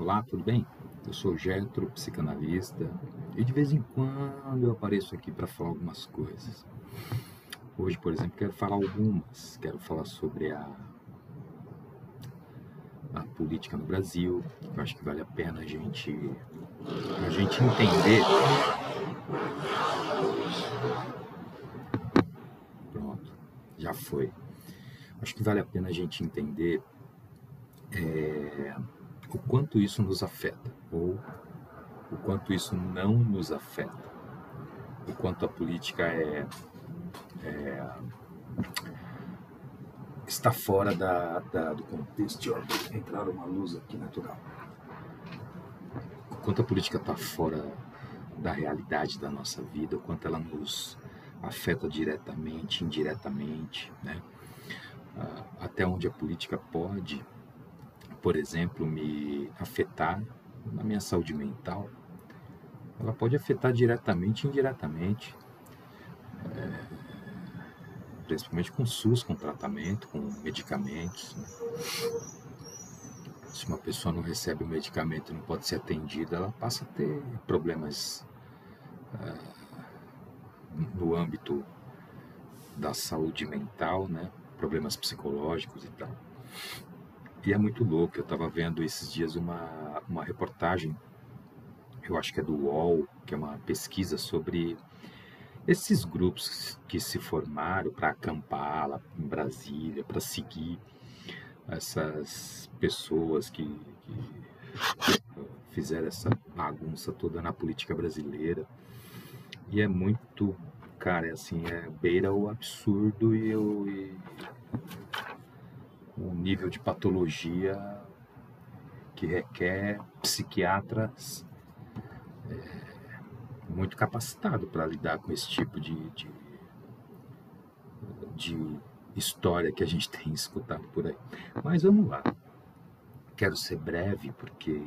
Olá, tudo bem? Eu sou Getro, psicanalista, e de vez em quando eu apareço aqui para falar algumas coisas. Hoje, por exemplo, quero falar algumas. Quero falar sobre a, a política no Brasil. Eu acho que vale a pena a gente, a gente entender. Pronto, já foi. Acho que vale a pena a gente entender é, o quanto isso nos afeta ou o quanto isso não nos afeta, o quanto a política é, é está fora da, da, do contexto. Entrar uma luz aqui natural. O quanto a política está fora da realidade da nossa vida, o quanto ela nos afeta diretamente, indiretamente, né? Ah, até onde a política pode por exemplo, me afetar na minha saúde mental, ela pode afetar diretamente e indiretamente, é, principalmente com SUS, com tratamento, com medicamentos. Né? Se uma pessoa não recebe o medicamento e não pode ser atendida, ela passa a ter problemas é, no âmbito da saúde mental, né? problemas psicológicos e tal. E é muito louco, eu estava vendo esses dias uma, uma reportagem, eu acho que é do UOL, que é uma pesquisa sobre esses grupos que se formaram para acampar lá em Brasília, para seguir essas pessoas que, que, fizeram essa bagunça toda na política brasileira. E é muito, cara, é assim, é beira o absurdo e eu. E um nível de patologia que requer psiquiatras é, muito capacitados para lidar com esse tipo de, de, de história que a gente tem escutado por aí. Mas vamos lá. Quero ser breve porque,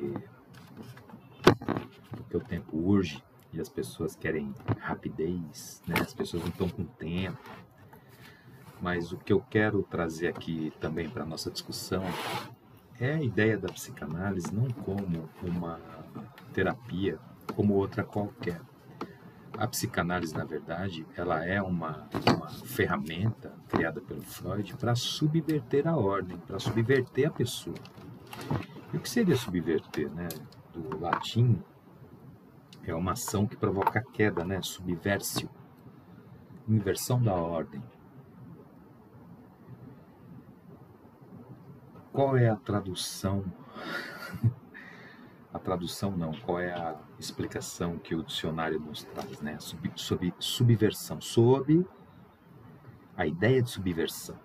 porque o tempo urge e as pessoas querem rapidez, né? as pessoas não estão com tempo mas o que eu quero trazer aqui também para a nossa discussão é a ideia da psicanálise não como uma terapia, como outra qualquer. A psicanálise, na verdade, ela é uma, uma ferramenta criada pelo Freud para subverter a ordem, para subverter a pessoa. E o que seria subverter, né? Do latim, é uma ação que provoca queda, né? Subversio, inversão da ordem. Qual é a tradução? a tradução não, qual é a explicação que o dicionário nos traz, né? Sub, sub, subversão, sob a ideia de subversão,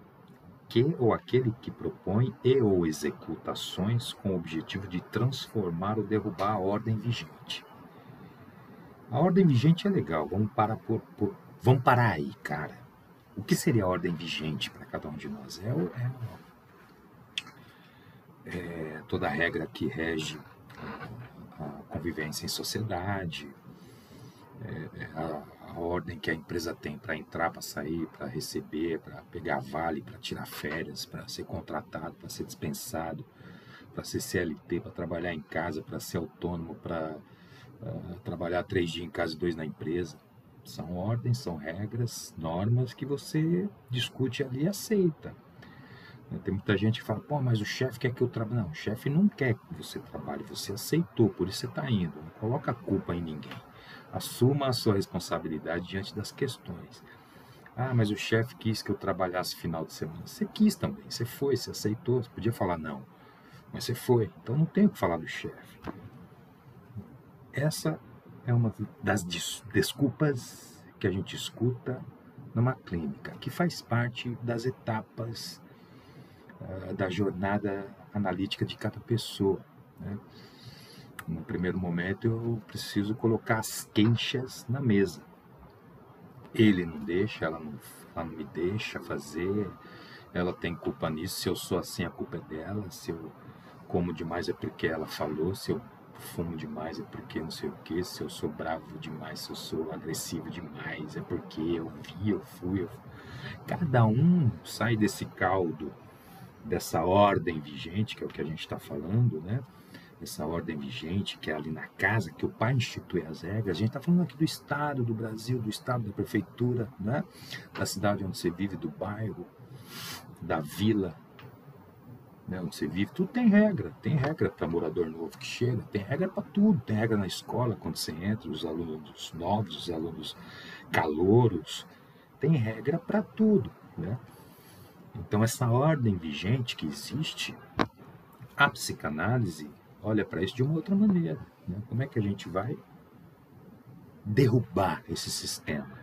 que ou aquele que propõe e ou executa ações com o objetivo de transformar ou derrubar a ordem vigente. A ordem vigente é legal, vamos parar por, por vamos parar aí, cara. O que seria a ordem vigente para cada um de nós? É, é é, toda a regra que rege a convivência em sociedade, é, é, a, a, ordem que a empresa tem para entrar, para sair, para receber, para pegar vale, para tirar férias, para ser contratado, para ser dispensado, para ser CLT, para trabalhar em casa, para ser autônomo, para uh, trabalhar três dias em casa e dois na empresa. São ordens, são regras, normas que você discute ali e aceita. Tem muita gente que fala, pô, mas o chefe quer que eu trabalhe. Não, o chefe não quer que você trabalhe, você aceitou, por isso você está indo. Não coloca a culpa em ninguém. Assuma a sua responsabilidade diante das questões. Ah, mas o chefe quis que eu trabalhasse final de semana. Você quis também, você foi, você aceitou. Você podia falar não, mas você foi. Então não tem o que falar do chefe. Essa é uma das desculpas que a gente escuta numa clínica, que faz parte das etapas uh, da jornada analítica de cada pessoa. Né? No primeiro momento, eu preciso colocar as queixas na mesa. Ele não deixa, ela não, ela não me deixa fazer, ela tem culpa nisso. Se eu sou assim, a culpa é dela. Se eu como demais é porque ela falou. Se eu fumo demais é porque não sei o que. Se eu sou bravo demais, se eu sou agressivo demais é porque eu vi, eu fui. Eu... Cada um sai desse caldo dessa ordem vigente, que é o que a gente está falando, né? essa ordem vigente, que é ali na casa, que o pai institui as regras. A gente está falando aqui do Estado, do Brasil, do Estado, da prefeitura, né? da cidade onde você vive, do bairro, da vila, né? onde você vive. Tudo tem regra. Tem regra para morador novo que chega, tem regra para tudo. Tem regra na escola, quando você entra, os alunos novos, os alunos calouros. Tem regra para tudo. Né? Então, essa ordem vigente que existe, a psicanálise olha para isso de uma outra maneira. Né? Como é que a gente vai derrubar esse sistema?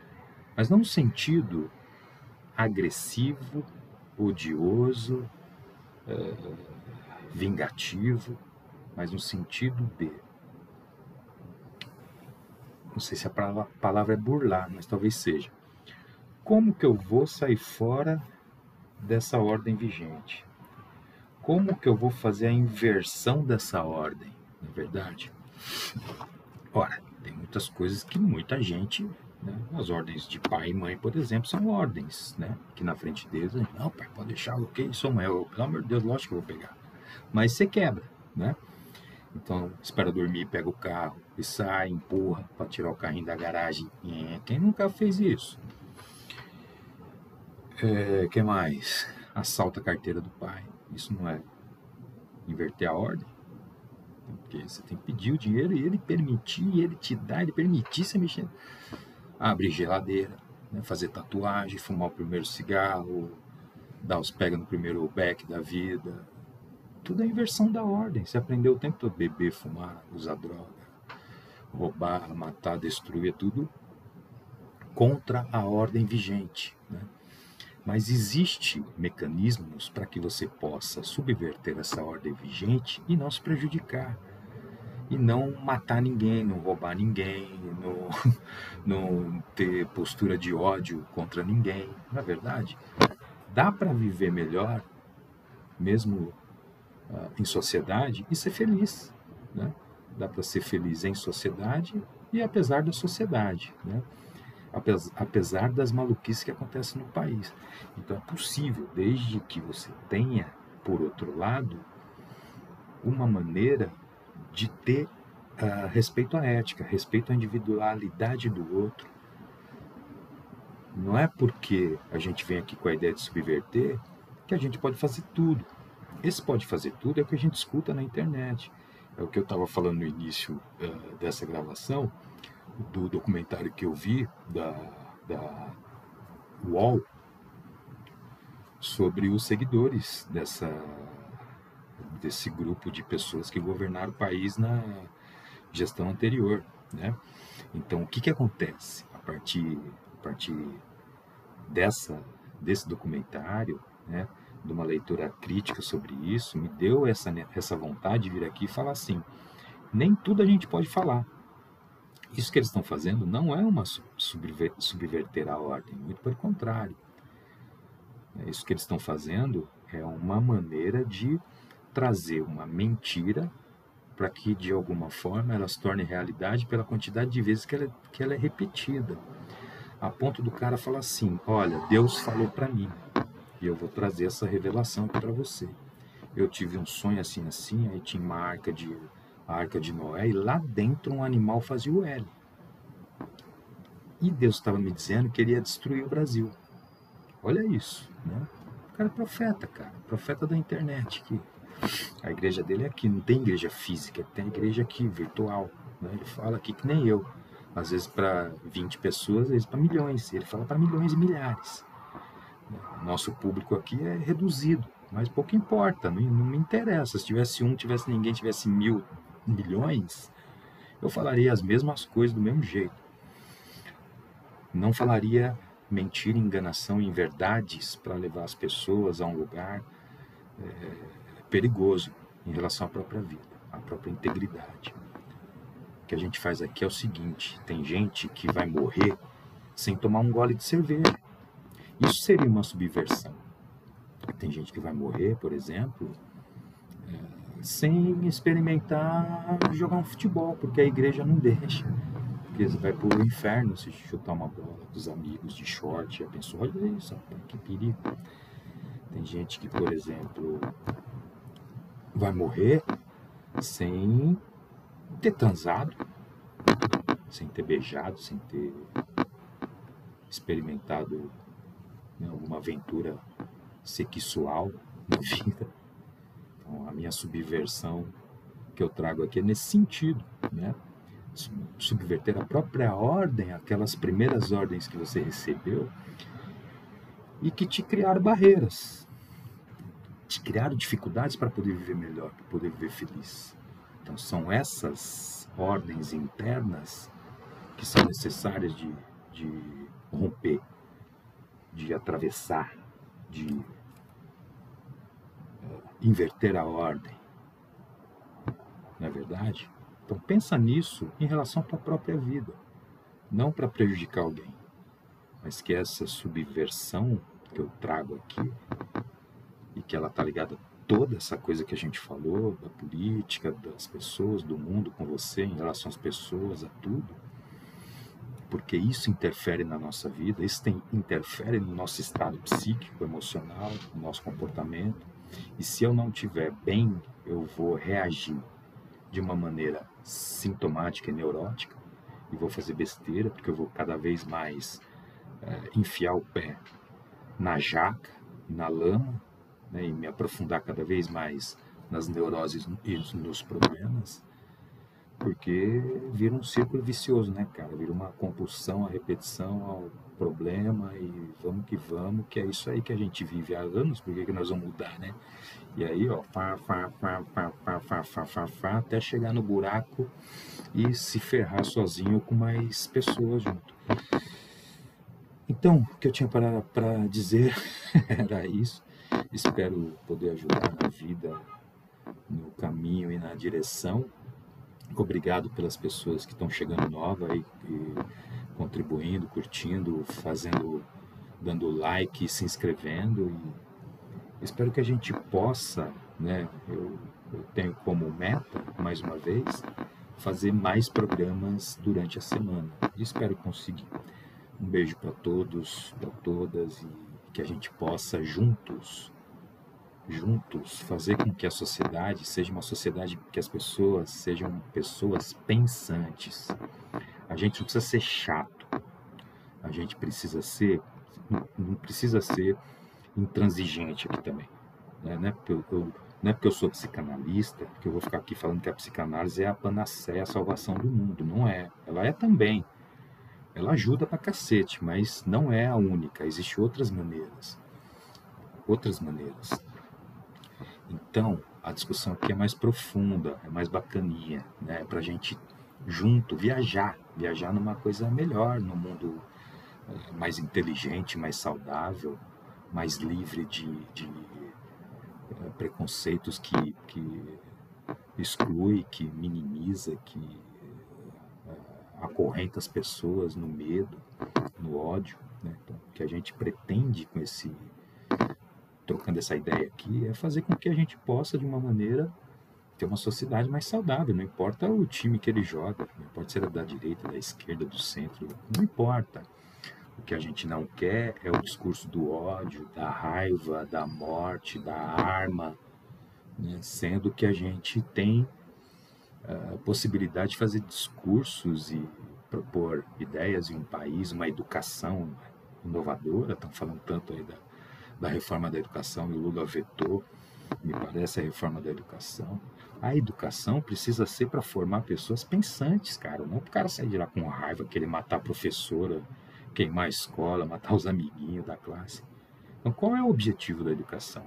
Mas não no sentido agressivo, odioso, é, vingativo, mas no sentido de. Não sei se a palavra é burlar, mas talvez seja. Como que eu vou sair fora dessa ordem vigente? como que eu vou fazer a inversão dessa ordem, na é verdade? Ora, tem muitas coisas que muita gente, né, as ordens de pai e mãe, por exemplo, são ordens, né, que na frente deles, não, pai, pode deixar, ok, sou eu, pelo amor de Deus, lógico que eu vou pegar. Mas você quebra, né? Então, espera dormir, pega o carro e sai, empurra para tirar o carrinho da garagem. É, quem nunca fez isso? É, que mais? Assalta a carteira do pai. Isso não é inverter a ordem? Porque você tem que pedir o dinheiro e ele permitir, ele te dá, ele permitir você mexer. Abrir geladeira, né? fazer tatuagem, fumar o primeiro cigarro, dar os pega no primeiro beck da vida. Tudo é inversão da ordem. Você aprendeu o tempo todo beber, fumar, usar droga, roubar, matar, destruir, é tudo contra a ordem vigente. Né? Mas existe mecanismos para que você possa subverter essa ordem vigente e não se prejudicar. E não matar ninguém, não roubar ninguém, não, não ter postura de ódio contra ninguém. Na é verdade, dá para viver melhor, mesmo uh, em sociedade, e ser feliz. Né? Dá para ser feliz em sociedade e apesar da sociedade. Né? Apesar das maluquices que acontecem no país. Então é possível, desde que você tenha, por outro lado, uma maneira de ter uh, respeito à ética, respeito à individualidade do outro. Não é porque a gente vem aqui com a ideia de subverter que a gente pode fazer tudo. Esse pode fazer tudo é o que a gente escuta na internet. É o que eu estava falando no início uh, dessa gravação do documentário que eu vi da, da UOL sobre os seguidores dessa, desse grupo de pessoas que governaram o país na gestão anterior. Né? Então, o que, que acontece a partir, a partir dessa, desse documentário, né, de uma leitura crítica sobre isso, me deu essa, essa vontade de vir aqui e falar assim: nem tudo a gente pode falar. Isso que eles estão fazendo não é uma subverter a ordem, muito pelo contrário. É, isso que eles estão fazendo é uma maneira de trazer uma mentira para que, de alguma forma, ela se torne realidade pela quantidade de vezes que ela, que ela é repetida. A ponto do cara falar assim: Olha, Deus falou para mim e eu vou trazer essa revelação aqui para você. Eu tive um sonho assim, assim, aí tinha uma arca de a arca de Noé, e lá dentro um animal fazia o L. E Deus estava me dizendo que ele ia destruir o Brasil. Olha isso, né? O cara é profeta, cara, profeta da internet. Que a igreja dele é aqui, não tem igreja física, tem igreja aqui, virtual. Né? Ele fala aqui que nem eu. Às vezes para 20 pessoas, às vezes para milhões. Ele fala para milhões e milhares. Nosso público aqui é reduzido, mas pouco importa, não, não me interessa. Se tivesse um, tivesse ninguém, tivesse mil, milhões, eu falaria as mesmas coisas do mesmo jeito. Não falaria mentira, enganação inverdades para levar as pessoas a um lugar é, perigoso em relação à própria vida, à própria integridade. O que a gente faz aqui é o seguinte: tem gente que vai morrer sem tomar um gole de cerveja. Isso seria uma subversão. Tem gente que vai morrer, por exemplo, sem experimentar jogar um futebol, porque a igreja não deixa. Porque você vai para o inferno se chutar uma bola com os amigos de short. A pessoa, olha isso, que perigo. Tem gente que, por exemplo, vai morrer sem ter transado, sem ter beijado, sem ter experimentado né, alguma aventura sexual na vida. Então, a minha subversão que eu trago aqui é nesse sentido, né? Subverter a própria ordem, aquelas primeiras ordens que você recebeu e que te criaram barreiras, te criaram dificuldades para poder viver melhor, para poder viver feliz. Então, são essas ordens internas que são necessárias de, de romper, de atravessar, de uh, inverter a ordem. Não é verdade? Então pensa nisso em relação à tua própria vida, não para prejudicar alguém, mas que essa subversão que eu trago aqui e que ela está ligada a toda essa coisa que a gente falou da política, das pessoas, do mundo com você, em relação às pessoas, a tudo, porque isso interfere na nossa vida, isso tem, interfere no nosso estado psíquico, emocional, no nosso comportamento. E se eu não estiver bem, eu vou reagir de uma maneira sintomática e neurótica e vou fazer besteira, porque eu vou cada vez mais é, enfiar o pé na jaca, na lama, né, e me aprofundar cada vez mais nas neuroses e nos problemas porque vira um círculo vicioso, né, cara? Vira uma compulsão, a repetição ao problema e vamos que vamos, que é isso aí que a gente vive há anos, por que, que nós vamos mudar, né? E aí, ó, fá, fá, fá, fá, fá, fá, fá, fá, fá, até chegar no buraco e se ferrar sozinho com mais pessoas junto. Então, o que eu tinha para dizer era isso. Espero poder ajudar na vida, no caminho e na direção Obrigado pelas pessoas que estão chegando nova e, e contribuindo, curtindo, fazendo, dando like, se inscrevendo. E espero que a gente possa, né? Eu, eu tenho como meta, mais uma vez, fazer mais programas durante a semana. E espero conseguir. Um beijo para todos, para todas e que a gente possa juntos juntos fazer com que a sociedade seja uma sociedade que as pessoas sejam pessoas pensantes. A gente não precisa ser chato. A gente precisa ser não precisa ser intransigente aqui também. Né? Não, é porque eu, eu, não é porque eu sou psicanalista que eu vou ficar aqui falando que a psicanálise é a panaceia, a salvação do mundo. Não é. Ela é também. Ela ajuda pra cacete, mas não é a única. Existem outras maneiras. Outras maneiras. Então, a discussão aqui é mais profunda, é mais bacaninha, né? Para a gente junto viajar, viajar numa coisa melhor, num mundo eh, mais inteligente, mais saudável, mais livre de, de uh, preconceitos que, que exclui, que minimiza, que uh, acorrenta as pessoas no medo, no ódio. Né? Então, que a gente pretende com esse trocando essa ideia aqui, é fazer com que a gente possa, de uma maneira, ter uma sociedade mais saudável. Não importa o time que ele joga, não importa se é da direita, da esquerda, do centro, não importa. O que a gente não quer é o discurso do ódio, da raiva, da morte, da arma, né? sendo que a gente tem a ah, possibilidade de fazer discursos e propor ideias em um país, uma educação inovadora, estão falando tanto aí da da reforma da educação e o Lula vetou, me parece, a reforma da educação. A educação precisa ser para formar pessoas pensantes, cara. Não para o cara sair de lá com raiva, querer matar a professora, queimar a escola, matar os amiguinhos da classe. Então, qual é o objetivo da educação?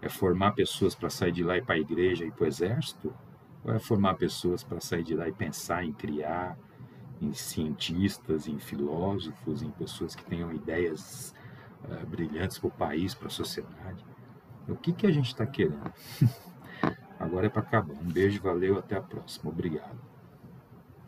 É formar pessoas para sair de lá e para a igreja e para o exército? Ou é formar pessoas para sair de lá e pensar em criar, em cientistas, em filósofos, em pessoas que tenham ideias uh, brilhantes para o país, para a sociedade. O que, que a gente está querendo? Agora é para acabar. Um beijo, valeu, até a próxima. Obrigado.